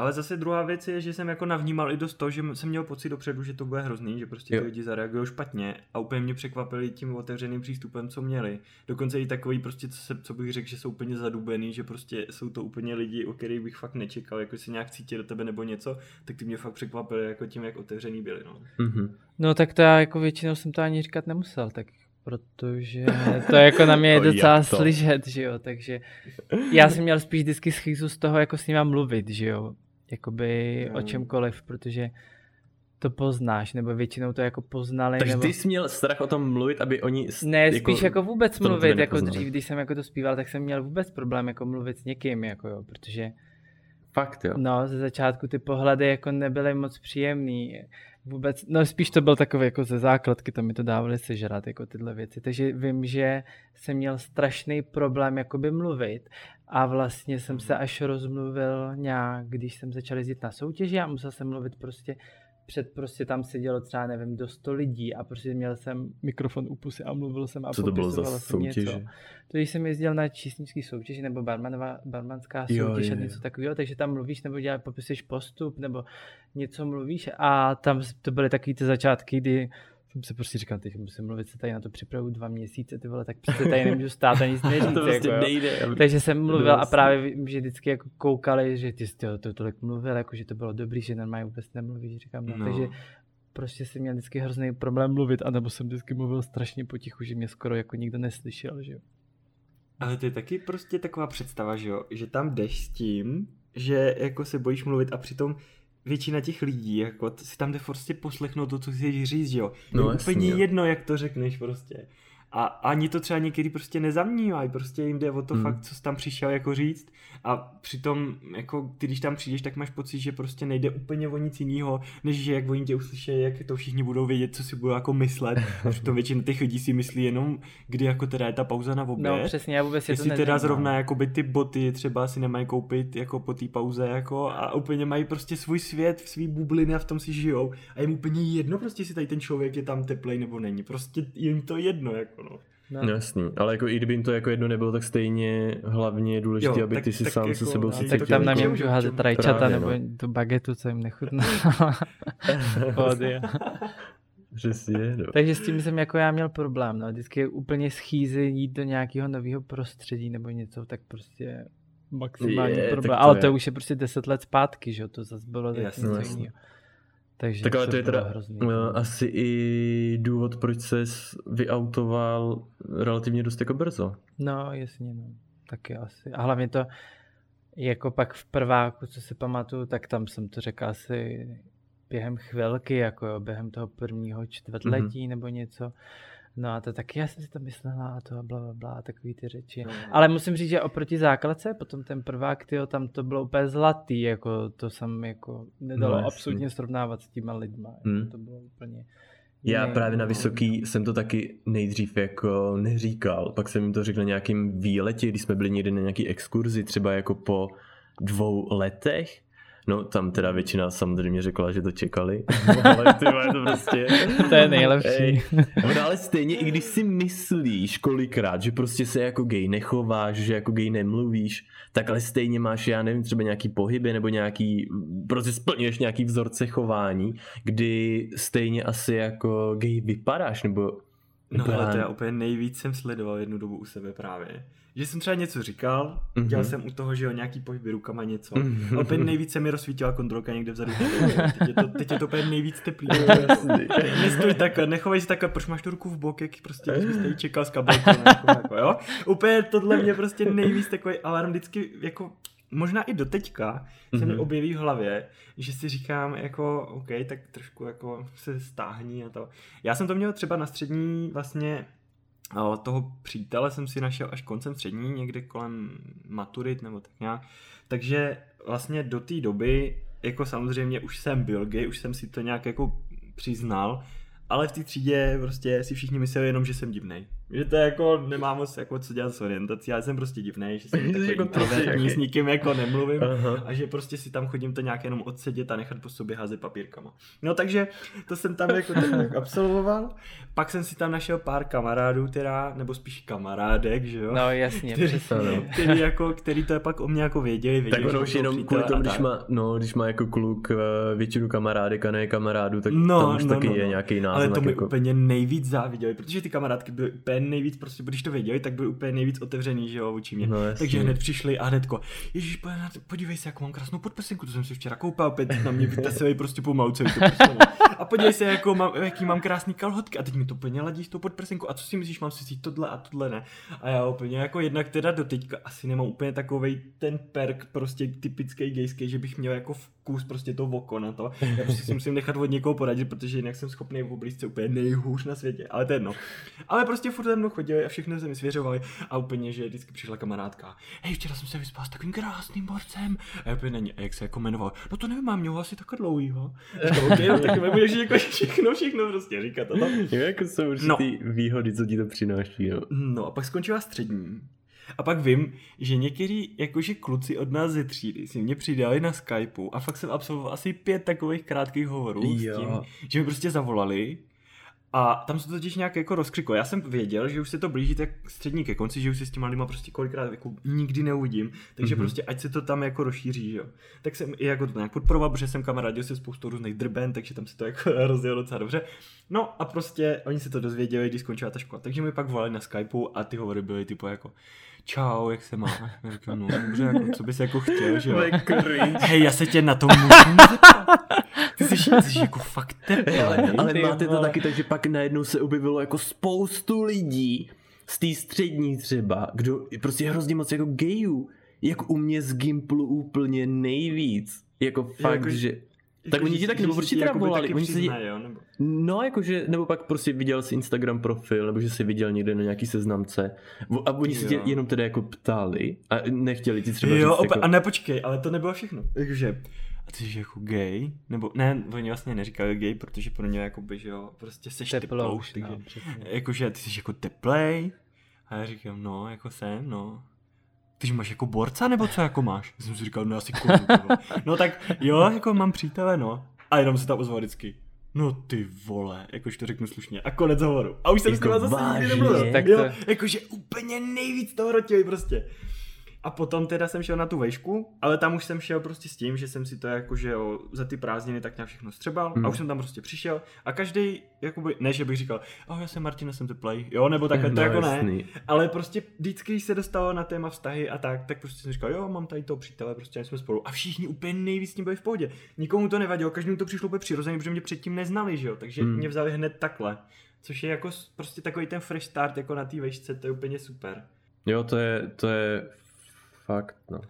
Ale zase druhá věc je, že jsem jako navnímal i dost to, že jsem měl pocit dopředu, že to bude hrozný, že prostě jo. ty lidi zareagují špatně a úplně mě překvapili tím otevřeným přístupem, co měli. Dokonce i takový prostě, co, se, co bych řekl, že jsou úplně zadubený, že prostě jsou to úplně lidi, o kterých bych fakt nečekal, jako si nějak cítí do tebe nebo něco, tak ty mě fakt překvapili jako tím, jak otevřený byli. No. Mm-hmm. no tak to já jako většinou jsem to ani říkat nemusel, tak protože to jako na mě je docela slyšet, že jo, takže já jsem měl spíš vždycky schýzu z toho, jako s ním mluvit, že jo, jakoby no. o čemkoliv, protože to poznáš, nebo většinou to jako poznali. Takže nebo... ty jsi měl strach o tom mluvit, aby oni... Ne, jako, spíš jako vůbec mluvit, jako dřív, když jsem jako to zpíval, tak jsem měl vůbec problém jako mluvit s někým, jako jo, protože... Fakt jo. No, ze začátku ty pohledy jako nebyly moc příjemný. Vůbec, no spíš to byl takový jako ze základky, to mi to dávali sežrat, jako tyhle věci. Takže vím, že jsem měl strašný problém jakoby mluvit a vlastně jsem se až rozmluvil nějak, když jsem začal jezdit na soutěži a musel jsem mluvit prostě před prostě tam sedělo třeba, nevím, do 100 lidí a prostě měl jsem mikrofon u pusy a mluvil jsem a Co to bylo za soutěž? Něco. To když jsem jezdil na čísnický soutěž nebo barmanová, barmanská soutěž jo, a něco takového, takže tam mluvíš nebo děláš, popisuješ postup nebo něco mluvíš a tam to byly takové ty začátky, kdy jsem se prostě říkal, teď musím mluvit, se tady na to připravu dva měsíce, ty vole, tak prostě tady nemůžu stát a nic neříct. to prostě jako, nejde. Takže jsem mluvil a právě vím, že vždycky jako koukali, že ty jsi to, to tolik mluvil, jako že to bylo dobrý, že normálně vůbec nemluvíš, říkám, no. no. takže prostě jsem měl vždycky hrozný problém mluvit, anebo jsem vždycky mluvil strašně potichu, že mě skoro jako nikdo neslyšel, že jo. Ale to je taky prostě taková představa, že jo, že tam jdeš s tím, že jako se bojíš mluvit a přitom většina těch lidí, jako si tam jde prostě poslechnout to, co chceš říct, jo. No, je úplně jo. jedno, jak to řekneš prostě. A ani to třeba někdy prostě nezamnívají, prostě jim jde o to hmm. fakt, co jsi tam přišel jako říct a přitom, jako ty, když tam přijdeš, tak máš pocit, že prostě nejde úplně o nic jiného, než že jak oni tě uslyší, jak to všichni budou vědět, co si budou jako myslet. A přitom většina těch lidí si myslí jenom, kdy jako teda je ta pauza na oběd. No přesně, já vůbec Jestli to teda zrovna jako by ty boty třeba si nemají koupit jako po té pauze jako a úplně mají prostě svůj svět, svý bubliny a v tom si žijou a jim úplně jedno prostě si tady ten člověk je tam teplej nebo není. Prostě jim to jedno jako no. No. no. Jasný, ale jako i kdyby jim to jako jedno nebylo, tak stejně hlavně je důležité, aby tak, ty si tak sám jako, se sebou cítil. Tak tam na mě můžu házet rajčata nebo no. tu bagetu, co jim nechutná. Přesně, no. Takže s tím jsem jako já měl problém, no. Vždycky úplně schýzy jít do nějakého nového prostředí nebo něco, tak prostě maximální je, problém. To ale to je. už je prostě deset let zpátky, že jo, to zase bylo jasný, jasný. Takže tak ale to je teda hrozný. Uh, asi i důvod, proč se vyautoval relativně dost jako brzo. No, jasně, no. Taky asi. A hlavně to, jako pak v prváku, co si pamatuju, tak tam jsem to řekl asi během chvilky, jako jo, během toho prvního čtvrtletí mm-hmm. nebo něco. No a to taky já jsem si to myslela a to a bla, bla, bla, takový ty řeči. No. Ale musím říct, že oproti základce, potom ten prvák, tyjo, tam to bylo úplně zlatý, jako to jsem jako nedalo no, absolutně srovnávat s těma lidma. Jako hmm. Jako to bylo úplně... Já ne, právě na Vysoký jsem to taky nejdřív jako neříkal, pak jsem jim to řekl na nějakým výletě, když jsme byli někdy na nějaký exkurzi, třeba jako po dvou letech No, tam teda většina samozřejmě řekla, že to čekali. ale ty je to prostě... to je nejlepší. Ej. No, ale stejně, i když si myslíš kolikrát, že prostě se jako gay nechováš, že jako gay nemluvíš, tak ale stejně máš, já nevím, třeba nějaký pohyby nebo nějaký, prostě splňuješ nějaký vzorce chování, kdy stejně asi jako gay vypadáš, nebo... No ale to já úplně nejvíc jsem sledoval jednu dobu u sebe právě že jsem třeba něco říkal, mm-hmm. dělal jsem u toho, že jo, nějaký pohyby rukama něco. Mm-hmm. A nejvíc se mi rozsvítila kontrolka někde vzadu. Teď je to, teď je to opět nejvíc teplý. Nestoj takhle, nechovej se takhle, proč máš tu ruku v bok, jak prostě když tady čekal s kabelkou. Jako, jako, jo? Úplně tohle mě prostě nejvíc takový alarm vždycky jako možná i doteďka se mm-hmm. mi mhm. objeví v hlavě, že si říkám jako, OK, tak trošku jako se stáhní a to. Já jsem to měl třeba na střední vlastně A toho přítele jsem si našel až koncem střední, někde kolem maturit nebo tak nějak. Takže vlastně do té doby, jako samozřejmě už jsem byl gay, už jsem si to nějak jako přiznal, ale v té třídě prostě si všichni mysleli jenom, že jsem divnej. Že to jako nemám moc jako co dělat s orientací, já jsem prostě divnej, že jsem takový Jako introvertní, s takový. nikým jako nemluvím Aha. a že prostě si tam chodím to nějak jenom odsedět a nechat po sobě házet papírkama. No takže to jsem tam jako tak absolvoval, pak jsem si tam našel pár kamarádů teda, nebo spíš kamarádek, že jo? No jasně, který, přesně. Který, jako, který to pak o mě jako věděli, věděli Tak že ono už jenom kvůli tomu, když má, no, když má jako kluk eh, většinu kamarádek a ne kamarádů, tak No, tam už no, taky no, je no. nějaký náznak. Ale to mi jako... úplně nejvíc záviděli, protože ty kamarádky byly úplně nejvíc, prostě když to věděli, tak byly úplně nejvíc otevřený, že jo, vůči mě. No. Takže hned přišli a hnedko, Ježíš, to- podívej se, jak mám krásnou podprsenku, to jsem si včera koupil, opět na mě vytasili prostě pomalu celý to prsteno. A podívej se, jako mám, jaký mám krásný kalhotky a teď mi to úplně ladí s tou podprsenkou a co si myslíš, mám si říct tohle a tohle ne. A já úplně jako jednak teda doteďka asi nemám úplně takovej ten perk prostě typický gejský, že bych měl jako vkus prostě to oko na to. Já prostě si musím nechat od někoho poradit, protože jinak jsem schopný v oblízce úplně nejhůř na světě, ale to je jedno. Ale prostě furt za mnou chodili a všechno se mi svěřovali a úplně, že vždycky přišla kamarádka. Hej, včera jsem se vyspal s takovým krásným borcem. A já úplně není, a jak se jako jmenoval? No to nevím, mám měl asi takhle dlouhýho. Říkám, okay, no, tak mi budeš jako všechno, všechno prostě říkat. No. Jo, jako jsou určitý no. výhody, co ti to přináší. No. No a pak skončila střední. A pak vím, že některý jakože kluci od nás ze třídy si mě přidali na Skypeu a fakt jsem absolvoval asi pět takových krátkých hovorů Jo. s tím, že mi prostě zavolali a tam se to totiž nějak jako rozkřiklo. Já jsem věděl, že už se to blíží tak střední ke konci, že už se s těma lidma prostě kolikrát jako nikdy neuvidím, takže Mhm. mm-hmm. prostě ať se to tam jako rozšíří, že jo. Tak jsem i jako to nějak podporoval, protože jsem kamarádil se spoustu různých drben, takže tam se to jako rozjelo docela dobře. No a prostě oni se to dozvěděli, když skončila ta škola. Takže mi pak volali na Skypeu a ty hovory byly typu jako Čau, jak se máš? Já říkám, no dobře, jako, co bys jako chtěl, že jo? Hej, já se tě na to musím zeptat. Ty jsi, ty jsi jako fakt teplý. Ale, ale ty máte to taky tak, že pak najednou se objevilo jako spoustu lidí z té střední třeba, kdo prostě je hrozně moc jako gayů. Jak u mě z Gimplu úplně nejvíc. Jako fakt, jako- že... Tak Jako, oni ti tak nebo si proč ti ti teda jakoby volali? taky Oni se přiznají, jo, nebo... No, jakože, nebo pak prostě viděl si Instagram profil, nebo že si viděl někde na nějaký seznamce. A oni se tě jenom teda jako ptali a nechtěli ti třeba Jo, říct opa- jako... a nepočkej, ale to nebylo všechno. Takže, a ty jsi jako gay? Nebo, ne, oni vlastně neříkali gay, protože pro ně jakoby, že jo, prostě seš Teplou, teplou, už, takže, no, jakože ty jsi jako teplej. A já říkám, no, jako jsem, no. Ty máš jako borca, nebo co jako máš? Já jsem si říkal, no asi kozu. No tak jo, jako mám přítele, no. A jenom se tam ozval vždycky. No ty vole, jakož to řeknu slušně. A konec hovoru. A už jsem Jako s zase nikdy nemluvil. Tak jo, jakože úplně nejvíc toho hrotili prostě. A potom teda jsem šel na tu vejšku, ale tam už jsem šel prostě s tím, že jsem si to jakože jo, za ty prázdniny tak nějak všechno střebal Hmm. a už jsem tam prostě přišel a každý, jakoby, ne, že bych říkal, oh, já jsem Martina, jsem teplej, jo, nebo takhle, to No, jako ne, jasný. ale prostě vždycky, když se dostalo na téma vztahy a tak, tak prostě jsem říkal, jo, mám tady toho přítele, prostě jsme spolu. A všichni úplně nejvíc s ním byli v pohodě. Nikomu to nevadilo, každému to přišlo úplně přirozeně, protože mě předtím neznali, že jo, takže Hmm. mě vzali hned takhle. Což je jako prostě takový ten fresh start jako na té vejšce, to je úplně super. Jo, to je, to je fakt, no.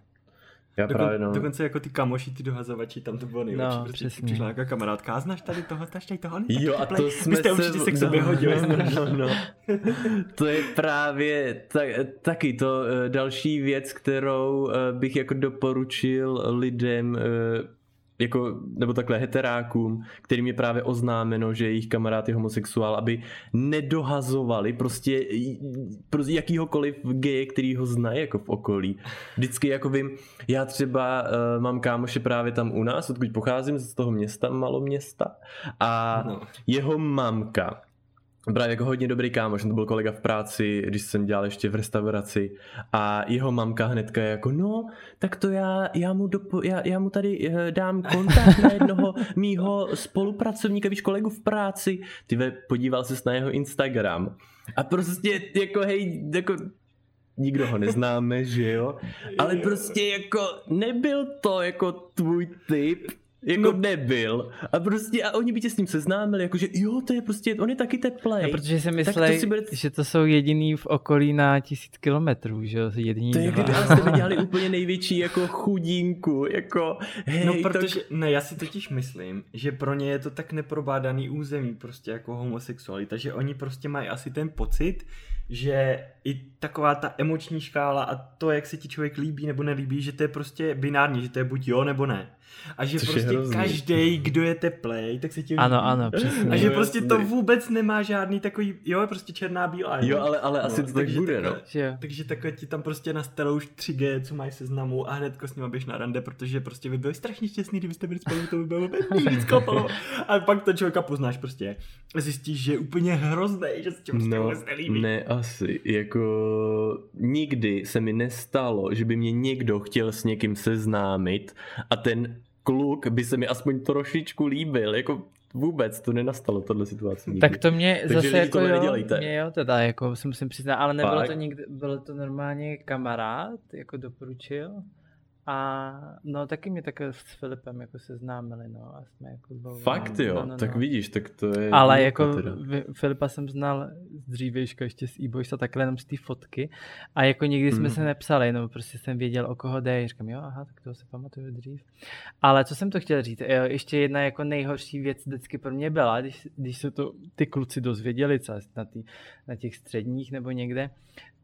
Já Dokon, právě, no. Dokonce jako ty kamoši, ty dohazovači, tam to bylo nejlepší. No, prostě přesně. přišla nějaká kamarádka, a znáš tady toho, znáš tady toho, on je Jo, a to jsme Vy jste se... určitě se k sobě hodili. No, no, no. To je právě tak, taky to eh, další věc, kterou eh, bych jako doporučil lidem eh, jako, nebo takhle heterákům, kterým je právě oznámeno, že jejich kamarád je homosexuál, aby nedohazovali prostě, prostě jakýhokoliv geje, který ho znají jako v okolí. Vždycky jako vím, já třeba uh, mám kámoše právě tam u nás, odkud pocházím, z toho města, maloměsta a No. jeho mamka Právě jako hodně dobrý kámoš, to byl kolega v práci, když jsem dělal ještě v restauraci. A jeho mamka hnedka je jako, no, tak to já, já, mu, dopo, já, já mu tady eh, dám kontakt na jednoho mýho spolupracovníka, víš, kolegu v práci. Ty ve, podíval ses na jeho Instagram. A prostě jako hej, jako nikdo ho neznáme, že jo, ale prostě jako nebyl to jako tvůj typ jako no. nebyl a prostě a oni by tě s ním seznámili, jakože jo, to je prostě, on je taky teplej. No, protože si mysleli, to bude... že to jsou jediný v okolí na tisíc kilometrů, že jo, jediný To je, kdyby jste dělali úplně největší jako chudínku, jako hej, No protože, tak... ne, já si totiž myslím, že pro ně je to tak neprobádaný území prostě jako homosexualita, že oni prostě mají asi ten pocit, že i taková ta emoční škála a to, jak se ti člověk líbí nebo nelíbí, že to je prostě binární, že to je buď jo nebo ne. A že Což prostě každý, kdo je teplej, tak se ti líbí. Ano, ano, přesně. A že prostě to vůbec nemá žádný takový, jo, prostě černá bílá. Jo, ale, ale no, asi to tak bude, takhle, no. Že, takže takhle ti tam prostě nastalou už 3G, co mají seznamu a hnedko s nima běž na rande, protože prostě by byli strašně šťastný, kdybyste byli spolu, to by bylo nejvíc kapalo. A pak to člověka poznáš prostě. Zjistíš, že je úplně hrozný, že se ti prostě no, vůbec nelíbí. Ne, asi. Jako nikdy se mi nestalo, že by mě někdo chtěl s někým seznámit a ten kluk by se mi aspoň trošičku líbil, jako vůbec to nenastalo, tohle situace. Nikdy. Tak to mě Takže zase jako jo, mě jo, teda, jako se musím přiznat, ale nebylo Fakt? to nikdy, bylo to normálně kamarád, jako doporučil a no taky mě tak s Filipem jako seznámili, no a jsme jako dlouho. Fakt jo, no, no, tak no. vidíš, tak to je... Ale jako teda. Filipa jsem znal z dřívejška ještě z e a takhle jenom z té fotky a jako nikdy jsme mm. se nepsali, jenom prostě jsem věděl, o koho jde, říkám, jo, aha, tak to se pamatuju dřív. Ale co jsem to chtěl říct, jo, ještě jedna jako nejhorší věc vždycky pro mě byla, když, když se to ty kluci dozvěděli, co na, tý, na těch středních nebo někde,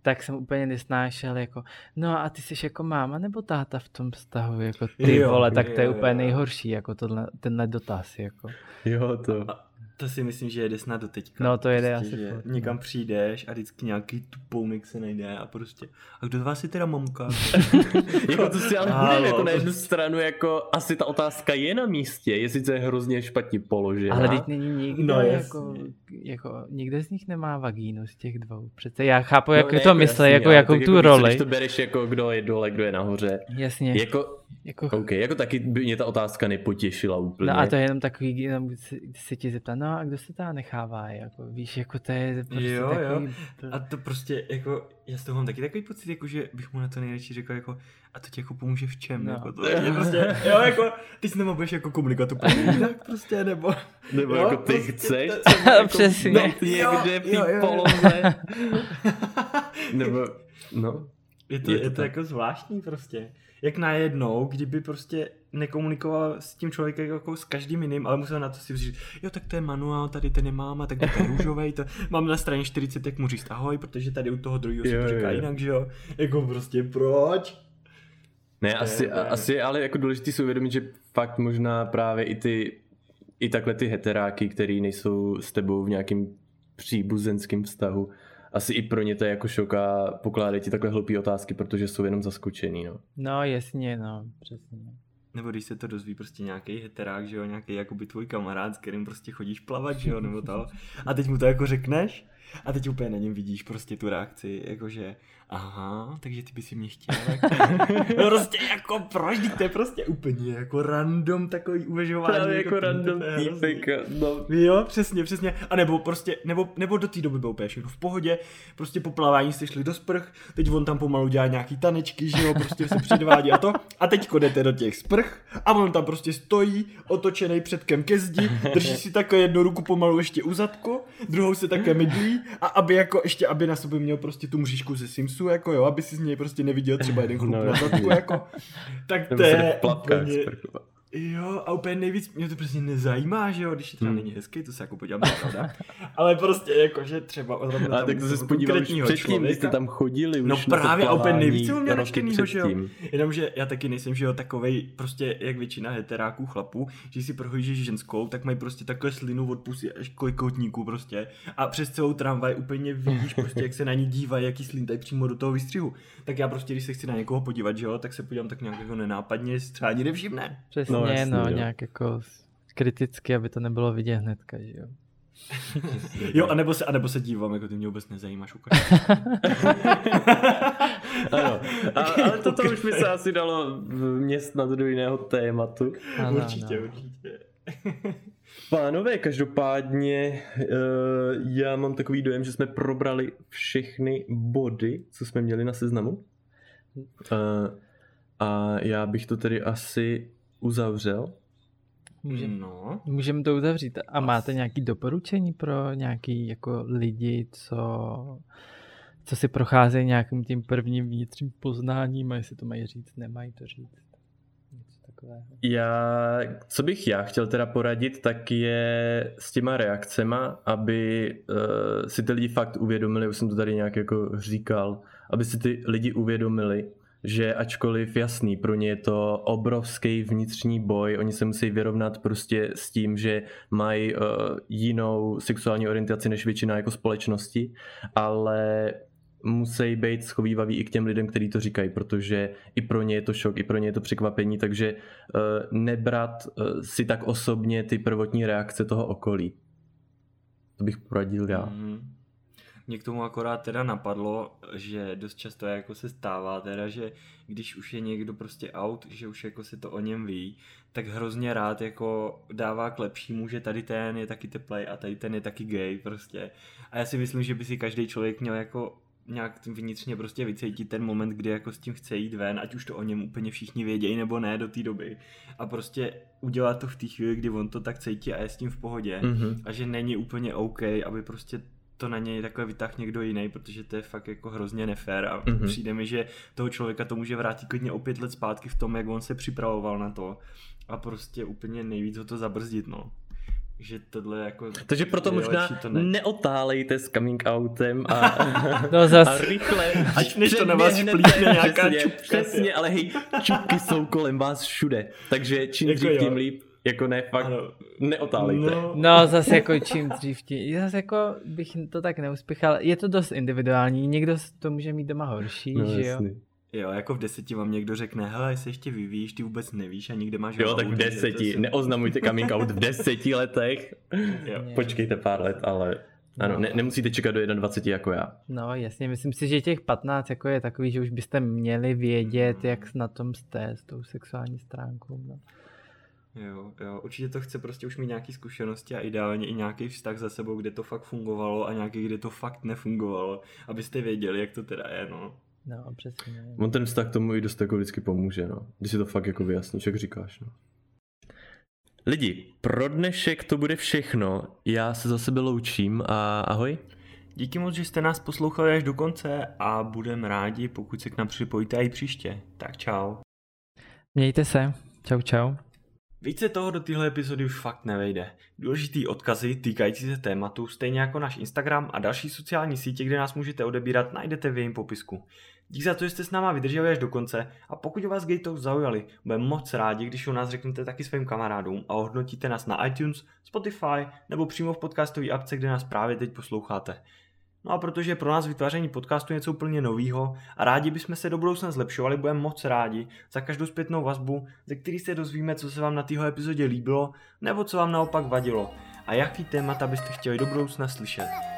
tak jsem úplně nesnášel jako, no a ty jsi jako máma nebo táta v tom vztahu, jako ty jo, vole, tak to je jo, úplně jo. nejhorší, jako tohle, tenhle dotaz, jako. Jo, to. A, to si myslím, že jede snad do teďka. No to jede prostě, asi. Že furt, někam no. přijdeš a vždycky nějaký tupounek se najde a prostě. A kdo z vás je teda mamka? jako to si ale bude jako na jednu stranu jako asi ta otázka je na místě, je sice hrozně špatně položená. Ale teď není nikdo no, jako, jako, nikde z nich nemá vagínu z těch dvou. Přece já chápu, jak no, to myslí, jako jakou tu jako, roli. Když to bereš jako kdo je dole, kdo je nahoře. Jasně. Jako, jako... OK, jako taky by mě ta otázka nepotěšila úplně. No a to je jenom takový, jenom se ti zeptat, no a kdo se tam nechává, jako víš, jako to je prostě jo, takový... Jo. A to prostě, jako, já z toho mám taky takový pocit, jako, že bych mu na to nejradši řekl, jako, a to ti jako pomůže v čem, no. jako to je prostě, jo, jako, ty s budeš jako komunikovat úplně jinak prostě, nebo... Nebo jo, jako ty prostě, chceš, to, jako, přesně. No, někde v té poloze. nebo, no. Je to, je to, je to jako zvláštní prostě jak najednou, kdyby prostě nekomunikoval s tím člověkem jako s každým jiným, ale musel na to si říct, jo, tak to je manuál, tady ten nemám, a tak to je růžovej, to mám na straně 40, jak mu říct ahoj, protože tady u toho druhého se to říká jinak, že jo, jako prostě proč? Ne, asi, je, asi, ale jako důležité si uvědomit, že fakt možná právě i ty, i takhle ty heteráky, který nejsou s tebou v nějakým příbuzenském vztahu, asi i pro ně to je jako šok a pokládají ti takhle hloupé otázky, protože jsou jenom zaskočený, no. No jasně, no, přesně. Nebo když se to dozví prostě nějaký heterák, že jo, nějaký jakoby tvůj kamarád, s kterým prostě chodíš plavat, že jo, nebo to. A teď mu to jako řekneš a teď úplně na něm vidíš prostě tu reakci, jakože aha, takže ty by si mě chtěl. Jako, prostě jako proč, to je prostě úplně jako random takový uvažování. Právě jako, jako random týpek, no. Jo, přesně, přesně. A nebo prostě, nebo, nebo do té doby bylo úplně všechno v pohodě, prostě po plavání jste šli do sprch, teď on tam pomalu dělá nějaký tanečky, že jo, prostě se předvádí a to. A teď jdete do těch sprch a on tam prostě stojí, otočený předkem ke zdi, drží si takhle jednu ruku pomalu ještě u zadku, druhou se také mydlí a aby jako ještě, aby na sobě měl prostě tu mřížku ze Sims Simsu, jako jo, aby si z něj prostě neviděl třeba jeden chlup no, na zadku, jako, tak to je úplně, Jo, a úplně nejvíc, mě to prostě nezajímá, že jo, když je třeba hmm. není hezký, to se jako podívám, pravda. Ale prostě jako, že třeba A tak to se podíval už předtím, když jste tam chodili už No právě, a úplně nejvíc jsem měl naštěnýho, že jo. Jenomže já taky nejsem, že jo, takovej prostě, jak většina heteráků chlapů, že si prohlížíš ženskou, tak mají prostě takhle slinu od pusy až kolikotníků prostě. A přes celou tramvaj úplně vidíš prostě, jak se na ní dívají, jaký slintají přímo do toho výstřihu. Tak já prostě, když se chci na někoho podívat, že jo, tak se podívám tak nějak jako nenápadně, třeba ani nevšimne. Přesně no, jasný, no, jo. nějak jako kriticky, aby to nebylo vidět hnedka, že jo. jo, anebo se, anebo se dívám, jako ty mě vůbec nezajímáš, ukáž. ano, a, ale toto už by se asi dalo vměstnat do jiného tématu. Ano, určitě, ano. určitě. Pánové, každopádně uh, já mám takový dojem, že jsme probrali všechny body, co jsme měli na seznamu. Uh, a já bych to tedy asi uzavřel. Můžeme no. můžem to uzavřít. A máte nějaké doporučení pro nějaký jako lidi, co, co si procházejí nějakým tím prvním vnitřním poznáním a jestli to mají říct, nemají to říct? Já, co bych já chtěl teda poradit, tak je s těma reakcema, aby uh, si ty lidi fakt uvědomili, už jsem to tady nějak jako říkal, aby si ty lidi uvědomili, že ačkoliv jasný, pro ně je to obrovský vnitřní boj, oni se musí vyrovnat prostě s tím, že mají uh, jinou sexuální orientaci než většina jako společnosti, ale musí být schovývaví i k těm lidem, kteří to říkají, protože i pro ně je to šok, i pro ně je to překvapení, takže uh, nebrat uh, si tak osobně ty prvotní reakce toho okolí. To bych poradil já. Mm. Mě k tomu akorát teda napadlo, že dost často jako se stává teda, že když už je někdo prostě out, že už jako si to o něm ví, tak hrozně rád jako dává k lepšímu, že tady ten je taky teplej a tady ten je taky gay prostě. A já si myslím, že by si každý člověk měl jako nějak vnitřně prostě vycítit ten moment, kdy jako s tím chce jít ven, ať už to o něm úplně všichni vědějí nebo ne do té doby. A prostě udělat to v té chvíli, kdy on to tak cítí a je s tím v pohodě. Mm-hmm. A že není úplně OK, aby prostě to na něj takhle vytáhl někdo jiný, protože to je fakt jako hrozně nefér a mm-hmm. přijde mi, že toho člověka to může vrátit klidně o pět let zpátky v tom, jak on se připravoval na to a prostě úplně nejvíc ho to zabrzdit, no že tohle jako... Takže proto možná to ne. neotálejte s coming outem a, no zas... a rychle, ať než to na vás šplíkne nějaká přesně, čupka. Přesně, ale hej, čupky jsou kolem vás všude, takže čím jako dřív tím líp. Jako ne, fakt ano. neotálejte. No. no zase jako čím dřív tím. Zase jako bych to tak neuspěchal. Je to dost individuální, někdo to může mít doma horší, no, že jo? Jasný. Jo, jako v deseti vám někdo řekne, hele, se ještě vyvíjíš, ty vůbec nevíš a nikde máš Jo, tak v deseti, se... neoznamujte coming out v deseti letech. jo. Počkejte pár let, ale ano, no. ne, nemusíte čekat do 21 jako já. No jasně, myslím si, že těch 15 jako je takový, že už byste měli vědět, jak na tom jste s tou sexuální stránkou. No. Jo, jo, určitě to chce prostě už mít nějaké zkušenosti a ideálně i nějaký vztah za sebou, kde to fakt fungovalo a nějaký, kde to fakt nefungovalo, abyste věděli, jak to teda je, no. No, přesně. On ten vztah tomu i dost jako vždycky pomůže, no. Když si to fakt jako vyjasníš, jak říkáš, no. Lidi, pro dnešek to bude všechno. Já se za sebe loučím a ahoj. Díky moc, že jste nás poslouchali až do konce a budeme rádi, pokud se k nám připojíte i příště. Tak čau. Mějte se. Čau, čau. Více toho do téhle epizody už fakt nevejde. Důležitý odkazy týkající se tématu, stejně jako náš Instagram a další sociální sítě, kde nás můžete odebírat, najdete v jejím popisku. Díky za to, že jste s náma vydrželi až do konce a pokud vás Gateou zaujali, budeme moc rádi, když o nás řeknete taky svým kamarádům a ohodnotíte nás na iTunes, Spotify nebo přímo v podcastové apce, kde nás právě teď posloucháte. No a protože pro nás vytváření podcastu něco úplně novýho a rádi bychom se do budoucna zlepšovali, budeme moc rádi za každou zpětnou vazbu, ze který se dozvíme, co se vám na téhle epizodě líbilo, nebo co vám naopak vadilo a jaký témata byste chtěli do budoucna slyšet.